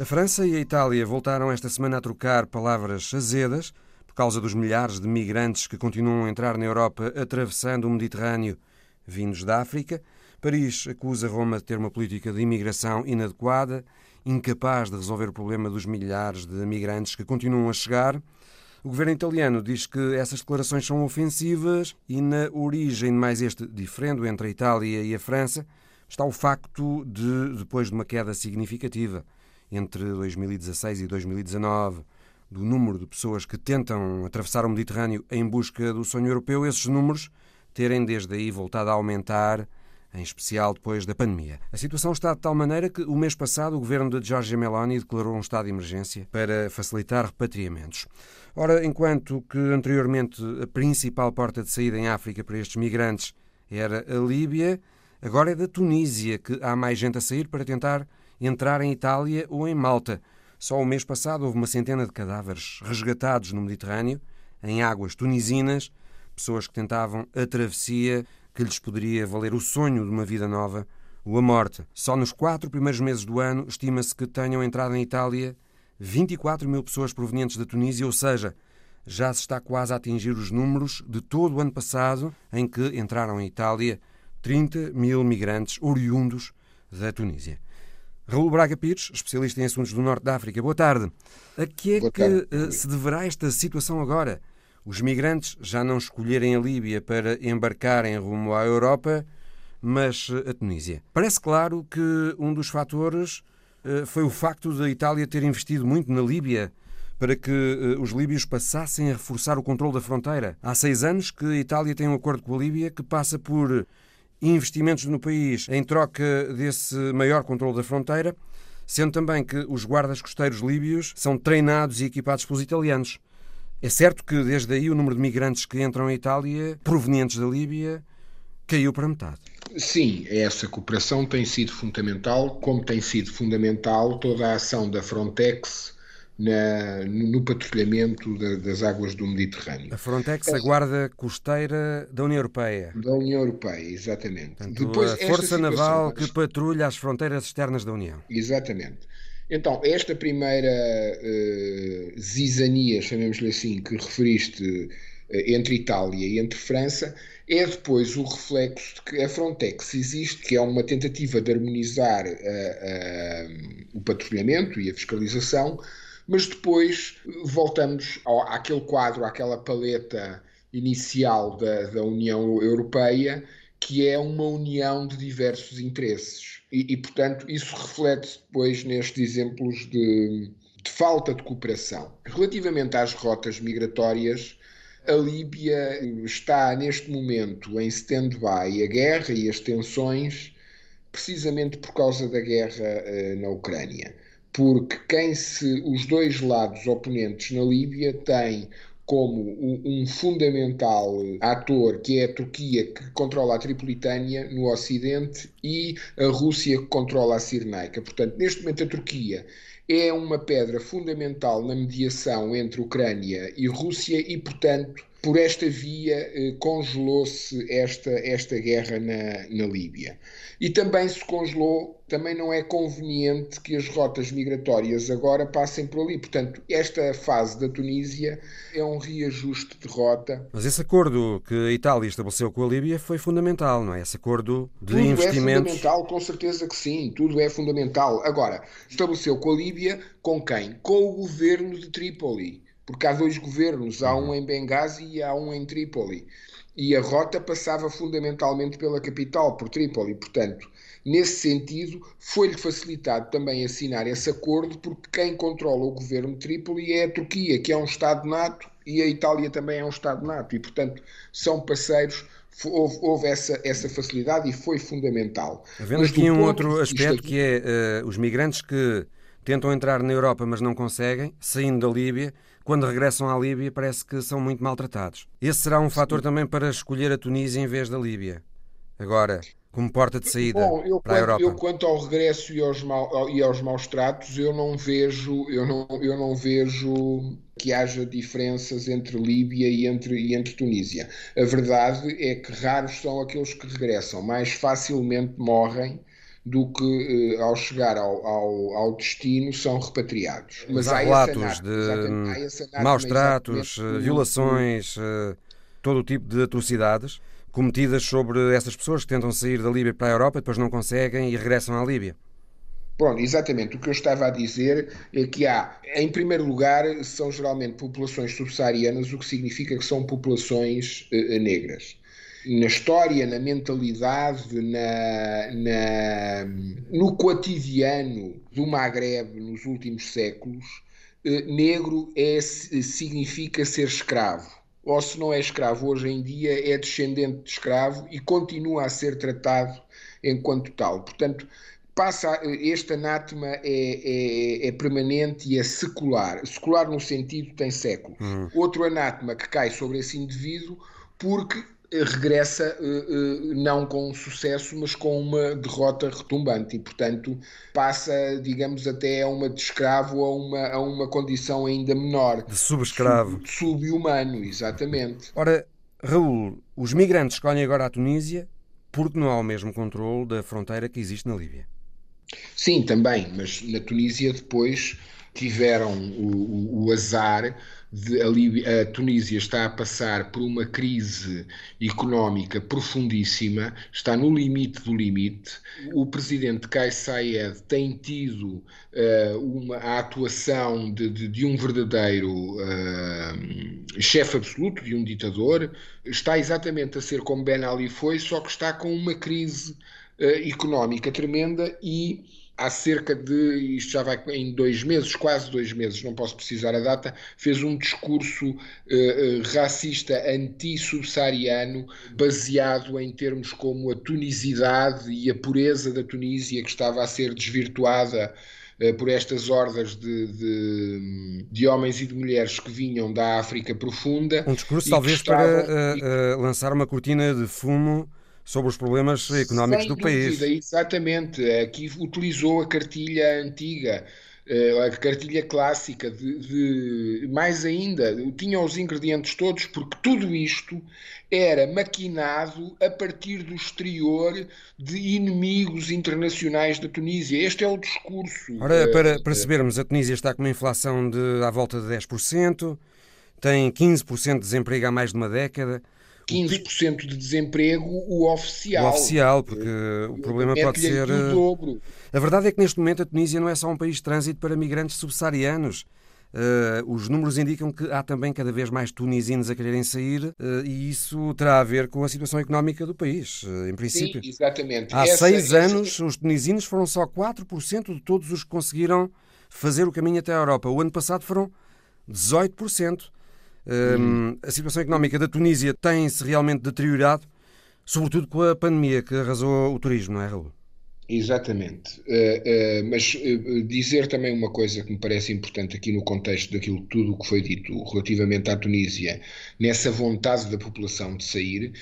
A França e a Itália voltaram esta semana a trocar palavras azedas causa dos milhares de migrantes que continuam a entrar na Europa atravessando o Mediterrâneo vindos da África, Paris acusa Roma de ter uma política de imigração inadequada, incapaz de resolver o problema dos milhares de migrantes que continuam a chegar. O governo italiano diz que essas declarações são ofensivas e na origem de mais este diferendo entre a Itália e a França está o facto de, depois de uma queda significativa entre 2016 e 2019, do número de pessoas que tentam atravessar o Mediterrâneo em busca do sonho europeu, esses números terem desde aí voltado a aumentar, em especial depois da pandemia. A situação está de tal maneira que o mês passado o governo de Giorgia Meloni declarou um estado de emergência para facilitar repatriamentos. Ora, enquanto que anteriormente a principal porta de saída em África para estes migrantes era a Líbia, agora é da Tunísia que há mais gente a sair para tentar entrar em Itália ou em Malta. Só o mês passado houve uma centena de cadáveres resgatados no Mediterrâneo, em águas tunisinas, pessoas que tentavam a travessia que lhes poderia valer o sonho de uma vida nova ou a morte. Só nos quatro primeiros meses do ano estima-se que tenham entrado em Itália 24 mil pessoas provenientes da Tunísia, ou seja, já se está quase a atingir os números de todo o ano passado, em que entraram em Itália 30 mil migrantes oriundos da Tunísia. Raul Braga Pires, especialista em assuntos do Norte da África. Boa tarde. A que é que uh, se deverá esta situação agora? Os migrantes já não escolherem a Líbia para embarcarem rumo à Europa, mas eh, a Tunísia. Parece claro que um dos fatores uh, foi o facto da Itália ter investido muito na Líbia para que os líbios passassem a reforçar o controle da fronteira. Há seis anos que a Itália tem um acordo com a Líbia que passa por investimentos no país em troca desse maior controle da fronteira, sendo também que os guardas costeiros líbios são treinados e equipados pelos italianos. É certo que desde aí o número de migrantes que entram em Itália, provenientes da Líbia, caiu para metade. Sim, essa cooperação tem sido fundamental, como tem sido fundamental toda a ação da Frontex na, no patrulhamento da, das águas do Mediterrâneo. A Frontex, a guarda costeira da União Europeia. Da União Europeia, exatamente. Portanto, Depois, a Força Naval que patrulha as fronteiras externas da União. Exatamente. Então, esta primeira uh, zizania, chamemos-lhe assim, que referiste uh, entre Itália e entre França, é depois o reflexo de que a Frontex existe, que é uma tentativa de harmonizar uh, o patrulhamento e a fiscalização, mas depois voltamos ao, àquele quadro, àquela paleta inicial da, da União Europeia, que é uma união de diversos interesses. E, e portanto, isso reflete depois nestes exemplos de, de falta de cooperação. Relativamente às rotas migratórias, a Líbia está neste momento em stand-by a guerra e as tensões, precisamente por causa da guerra uh, na Ucrânia porque quem se os dois lados oponentes na Líbia têm como um fundamental ator, que é a Turquia, que controla a Tripolitânia no Ocidente, e a Rússia, que controla a Cirnaica. Portanto, neste momento, a Turquia é uma pedra fundamental na mediação entre Ucrânia e Rússia e, portanto, por esta via eh, congelou-se esta, esta guerra na, na Líbia. E também se congelou, também não é conveniente que as rotas migratórias agora passem por ali. Portanto, esta fase da Tunísia é um reajuste de rota. Mas esse acordo que a Itália estabeleceu com a Líbia foi fundamental, não é? Esse acordo de tudo investimentos. é fundamental, com certeza que sim, tudo é fundamental. Agora, estabeleceu com a Líbia com quem? Com o governo de Trípoli porque há dois governos, há um em Benghazi e há um em Trípoli. E a rota passava fundamentalmente pela capital, por Trípoli. Portanto, nesse sentido, foi-lhe facilitado também assinar esse acordo, porque quem controla o governo de Trípoli é a Turquia, que é um Estado NATO, e a Itália também é um Estado NATO. E, portanto, são parceiros houve, houve, essa, essa facilidade e foi fundamental. Mas aqui um outro aspecto aqui... que é uh, os migrantes que tentam entrar na Europa mas não conseguem, saindo da Líbia, quando regressam à Líbia, parece que são muito maltratados. Esse será um fator também para escolher a Tunísia em vez da Líbia. Agora, como porta de saída Bom, eu, para a Europa. Eu, quanto ao regresso e aos, mal, e aos maus tratos, eu não vejo, eu não, eu não vejo que haja diferenças entre Líbia e entre, e entre Tunísia. A verdade é que raros são aqueles que regressam, mais facilmente morrem do que eh, ao chegar ao, ao, ao, destino são repatriados. Mas há relatos de maus tratos, eh, violações, eh, todo o tipo de atrocidades cometidas sobre essas pessoas que tentam sair da Líbia para a Europa, depois não conseguem e regressam à Líbia. Pronto, exatamente. O que eu estava a dizer é que há, em primeiro lugar, são geralmente populações subsaarianas, o que significa que são populações negras na história, na mentalidade, na, na, no cotidiano do Maghreb nos últimos séculos, eh, negro é, significa ser escravo. Ou se não é escravo hoje em dia, é descendente de escravo e continua a ser tratado enquanto tal. Portanto, passa este anátema é, é, é, permanente e é secular. Secular no sentido tem século. Uhum. Outro anátema que cai sobre esse indivíduo porque regressa uh, uh, não com sucesso, mas com uma derrota retumbante e, portanto, passa, digamos, até a uma de escravo a uma, a uma condição ainda menor. De subescravo. Sub, sub-humano, exatamente. Ora, Raul, os migrantes escolhem agora a Tunísia porque não há o mesmo controle da fronteira que existe na Líbia. Sim, também, mas na Tunísia depois tiveram o, o, o azar de, a, a, Tunísia está a passar por uma crise económica profundíssima, está no limite do limite. O presidente Kais Saied tem tido uh, uma, a atuação de, de, de um verdadeiro uh, chefe absoluto, de um ditador. Está exatamente a ser como Ben Ali foi, só que está com uma crise uh, económica tremenda e há cerca de, isto já vai em dois meses, quase dois meses, não posso precisar a data, fez um discurso uh, uh, racista anti-subsaariano, baseado em termos como a tunisidade e a pureza da Tunísia, que estava a ser desvirtuada uh, por estas hordas de, de, de, homens e de mulheres que vinham da África profunda. Um discurso talvez estavam, para lançar uma cortina de fumo sobre os problemas económicos Sem do país. Exatamente. Aqui utilizou a cartilha antiga. eh, a cartilha clássica, de, de, mais ainda, tinham os ingredientes todos, porque tudo isto era maquinado a partir do exterior de inimigos internacionais da Tunísia. Este é o discurso. Ora, para percebermos, a Tunísia está com uma inflação de à volta de 10%, tem 15% de desemprego há mais de uma década. 15% de desemprego, o oficial. O oficial, porque o problema pode ser. O dobro. A verdade é que neste momento a Tunísia não é só um país de trânsito para migrantes subsaarianos. Uh, os números indicam que há também cada vez mais tunisinos a quererem sair uh, e isso terá a ver com a situação económica do país, uh, em princípio. Sim, exatamente. Há essa, seis anos, os tunisinos foram só 4% de todos os que conseguiram fazer o caminho até a Europa. O ano passado foram 18%. Hum. A situação económica da Tunísia tem-se realmente deteriorado, sobretudo com a pandemia que arrasou o turismo, não é, Raul? Exatamente. Uh, uh, mas uh, dizer também uma coisa que me parece importante aqui no contexto daquilo tudo o que foi dito relativamente à Tunísia, nessa vontade da população de sair,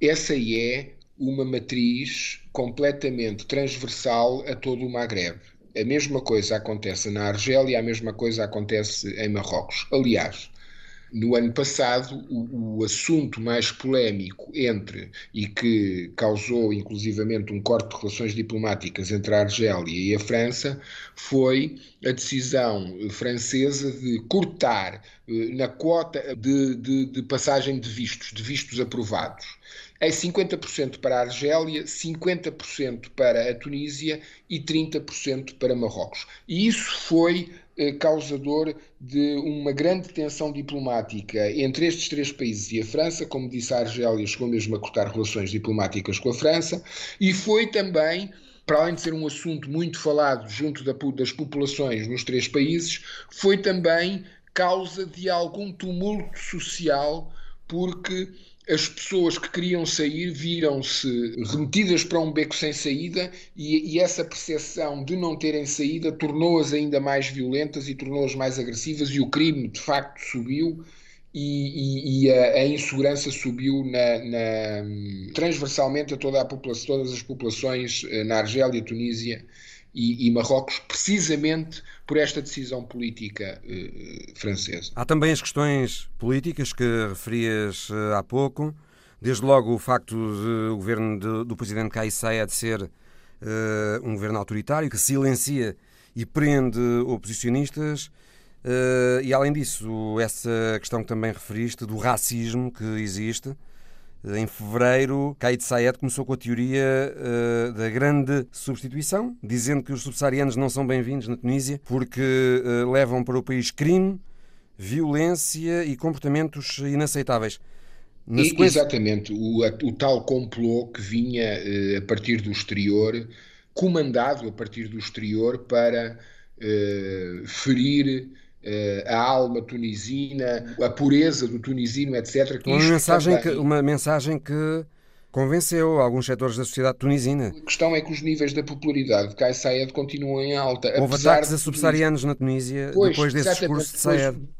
essa é uma matriz completamente transversal a todo o Maghreb. A mesma coisa acontece na Argélia, a mesma coisa acontece em Marrocos. Aliás, no ano passado, o, o, assunto mais polémico entre e que causou inclusivamente um corte de relações diplomáticas entre a Argélia e a França foi a decisão francesa de cortar eh, na quota de, de, de passagem de vistos, de vistos aprovados é 50% para a Argélia, 50% para a Tunísia e 30% para Marrocos. E isso foi causador de uma grande tensão diplomática entre estes três países e a França. Como disse, a Argélia chegou mesmo a cortar relações diplomáticas com a França e foi também para além de ser um assunto muito falado junto das populações nos três países, foi também causa de algum tumulto social, porque as pessoas que queriam sair viram-se remetidas para um beco sem saída e, e essa percepção de não terem saída tornou-as ainda mais violentas e tornou-as mais agressivas e o crime de facto subiu e, e, e a, a, insegurança subiu na, na, transversalmente a toda a população, todas as populações eh, na Argélia, Tunísia e, e Marrocos, precisamente por esta decisão política eh, francesa. Há também as questões políticas que referias eh, há pouco, desde logo o facto de o governo de, do presidente Kais Saied ser eh, um governo autoritário que silencia e prende oposicionistas. Uh, e além disso, essa questão que também referiste do racismo que existe, em fevereiro, Caid Sayed começou com a teoria uh, da grande substituição, dizendo que os subsaarianos não são bem-vindos na Tunísia porque uh, levam para o país crime, violência e comportamentos inaceitáveis. E. Exatamente, o, o, tal complô que vinha uh, a partir do exterior, comandado a partir do exterior para ferir a alma tunisina, a pureza do tunisino, etc. Uma mensagem, que, uma mensagem que convenceu alguns setores da sociedade tunisina. A questão é que os níveis da popularidade de Kais Sayed continuam em alta. Houve ataques a subsaarianos na Tunísia pois, depois desse discurso de. Depois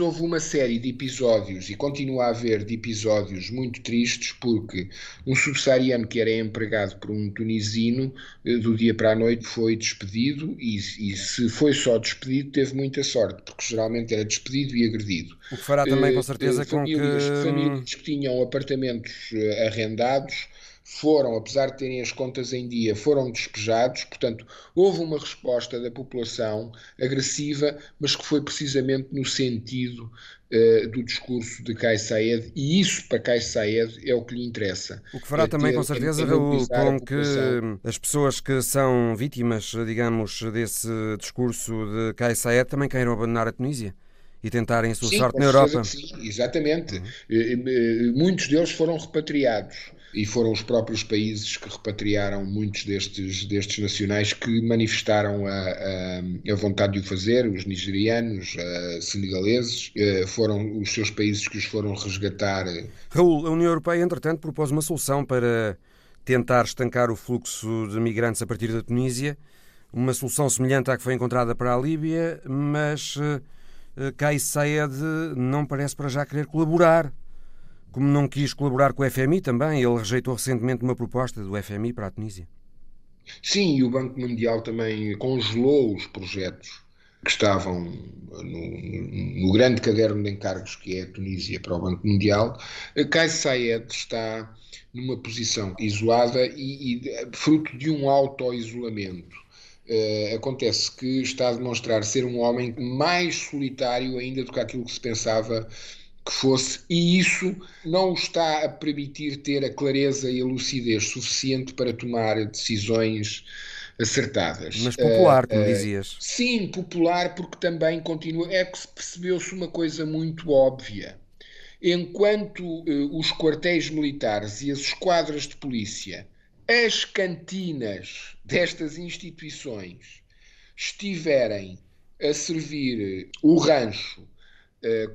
houve uma série de episódios, e continua a haver de episódios muito tristes, porque um subsaariano que era empregado por um tunisino, eh, do dia para a noite foi despedido, e, e se foi só despedido, teve muita sorte, porque geralmente era despedido e agredido. O que fará também, com eh, certeza, uh, famílias, com que... Famílias que tinham apartamentos arrendados foram, apesar de terem as contas em dia, foram despejados. Portanto, houve uma resposta da população agressiva, mas que foi precisamente no sentido uh, do discurso de Kais Saed, e isso para Kais Saed é o que lhe interessa. O que fará é também, ter, com certeza, Raul, com que as pessoas que são vítimas, digamos, desse discurso de Kais Saed também queiram abandonar a Tunísia e tentarem a sua sim, sorte na Europa. Sim, exatamente. Uhum. Eh, eh, muitos deles foram repatriados e foram os próprios países que repatriaram muitos destes, destes nacionais que manifestaram a, a, a vontade de o fazer, os nigerianos, senegaleses, eh, foram os seus países que os foram resgatar. Raul, a União Europeia, entretanto, propôs uma solução para tentar estancar o fluxo de migrantes a partir da Tunísia, uma solução semelhante à que foi encontrada para a Líbia, mas Kais eh, Saed não parece para já querer colaborar como não quis colaborar com o FMI também, ele rejeitou recentemente uma proposta do FMI para a Tunísia. Sim, e o Banco Mundial também congelou os projetos que estavam no, no, grande caderno de encargos que é a Tunísia para o Banco Mundial. Kais Saied está numa posição isolada e, e fruto de um auto-isolamento. Uh, acontece que está a demonstrar ser um homem mais solitário ainda do que aquilo que se pensava que fosse, e isso não está a permitir ter a clareza e a lucidez suficiente para tomar decisões acertadas. Mas popular, como uh, dizias. Sim, popular, porque também continua. É que percebeu-se uma coisa muito óbvia. Enquanto uh, os quartéis militares e as esquadras de polícia, as cantinas destas instituições estiverem a servir o rancho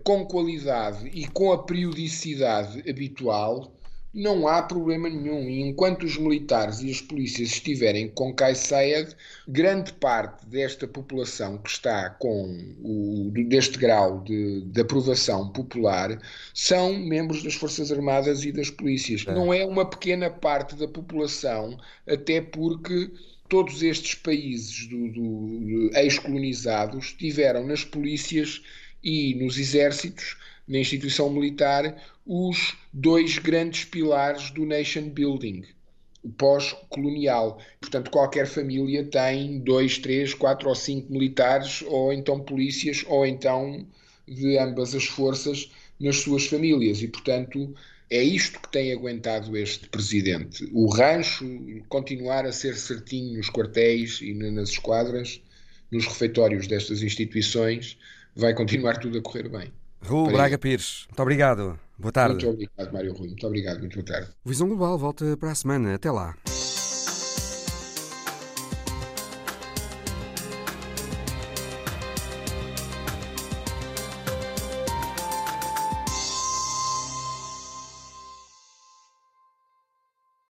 com qualidade e com a periodicidade habitual, não há problema nenhum. E enquanto os militares e as polícias estiverem com Kaysayed, grande parte desta população que está com o, deste grau de, de aprovação popular são membros das Forças Armadas e das polícias. É. Não é uma pequena parte da população, até porque todos estes países do, do ex-colonizados tiveram nas polícias e nos exércitos na instituição militar os dois grandes pilares do nation building, o pós-colonial. Portanto, qualquer família tem dois, três, quatro ou cinco militares, ou então polícias, ou então de ambas as forças nas suas famílias. E, portanto, é isto que tem aguentado este presidente. O rancho continuar a ser certinho nos quartéis e nas esquadras, nos refeitórios destas instituições, vai continuar tudo a correr bem. Raul Braga Pires, muito obrigado. Boa tarde. Muito obrigado, Mário Rui. Muito obrigado, muito boa tarde. Visão Global volta para a semana. Até lá.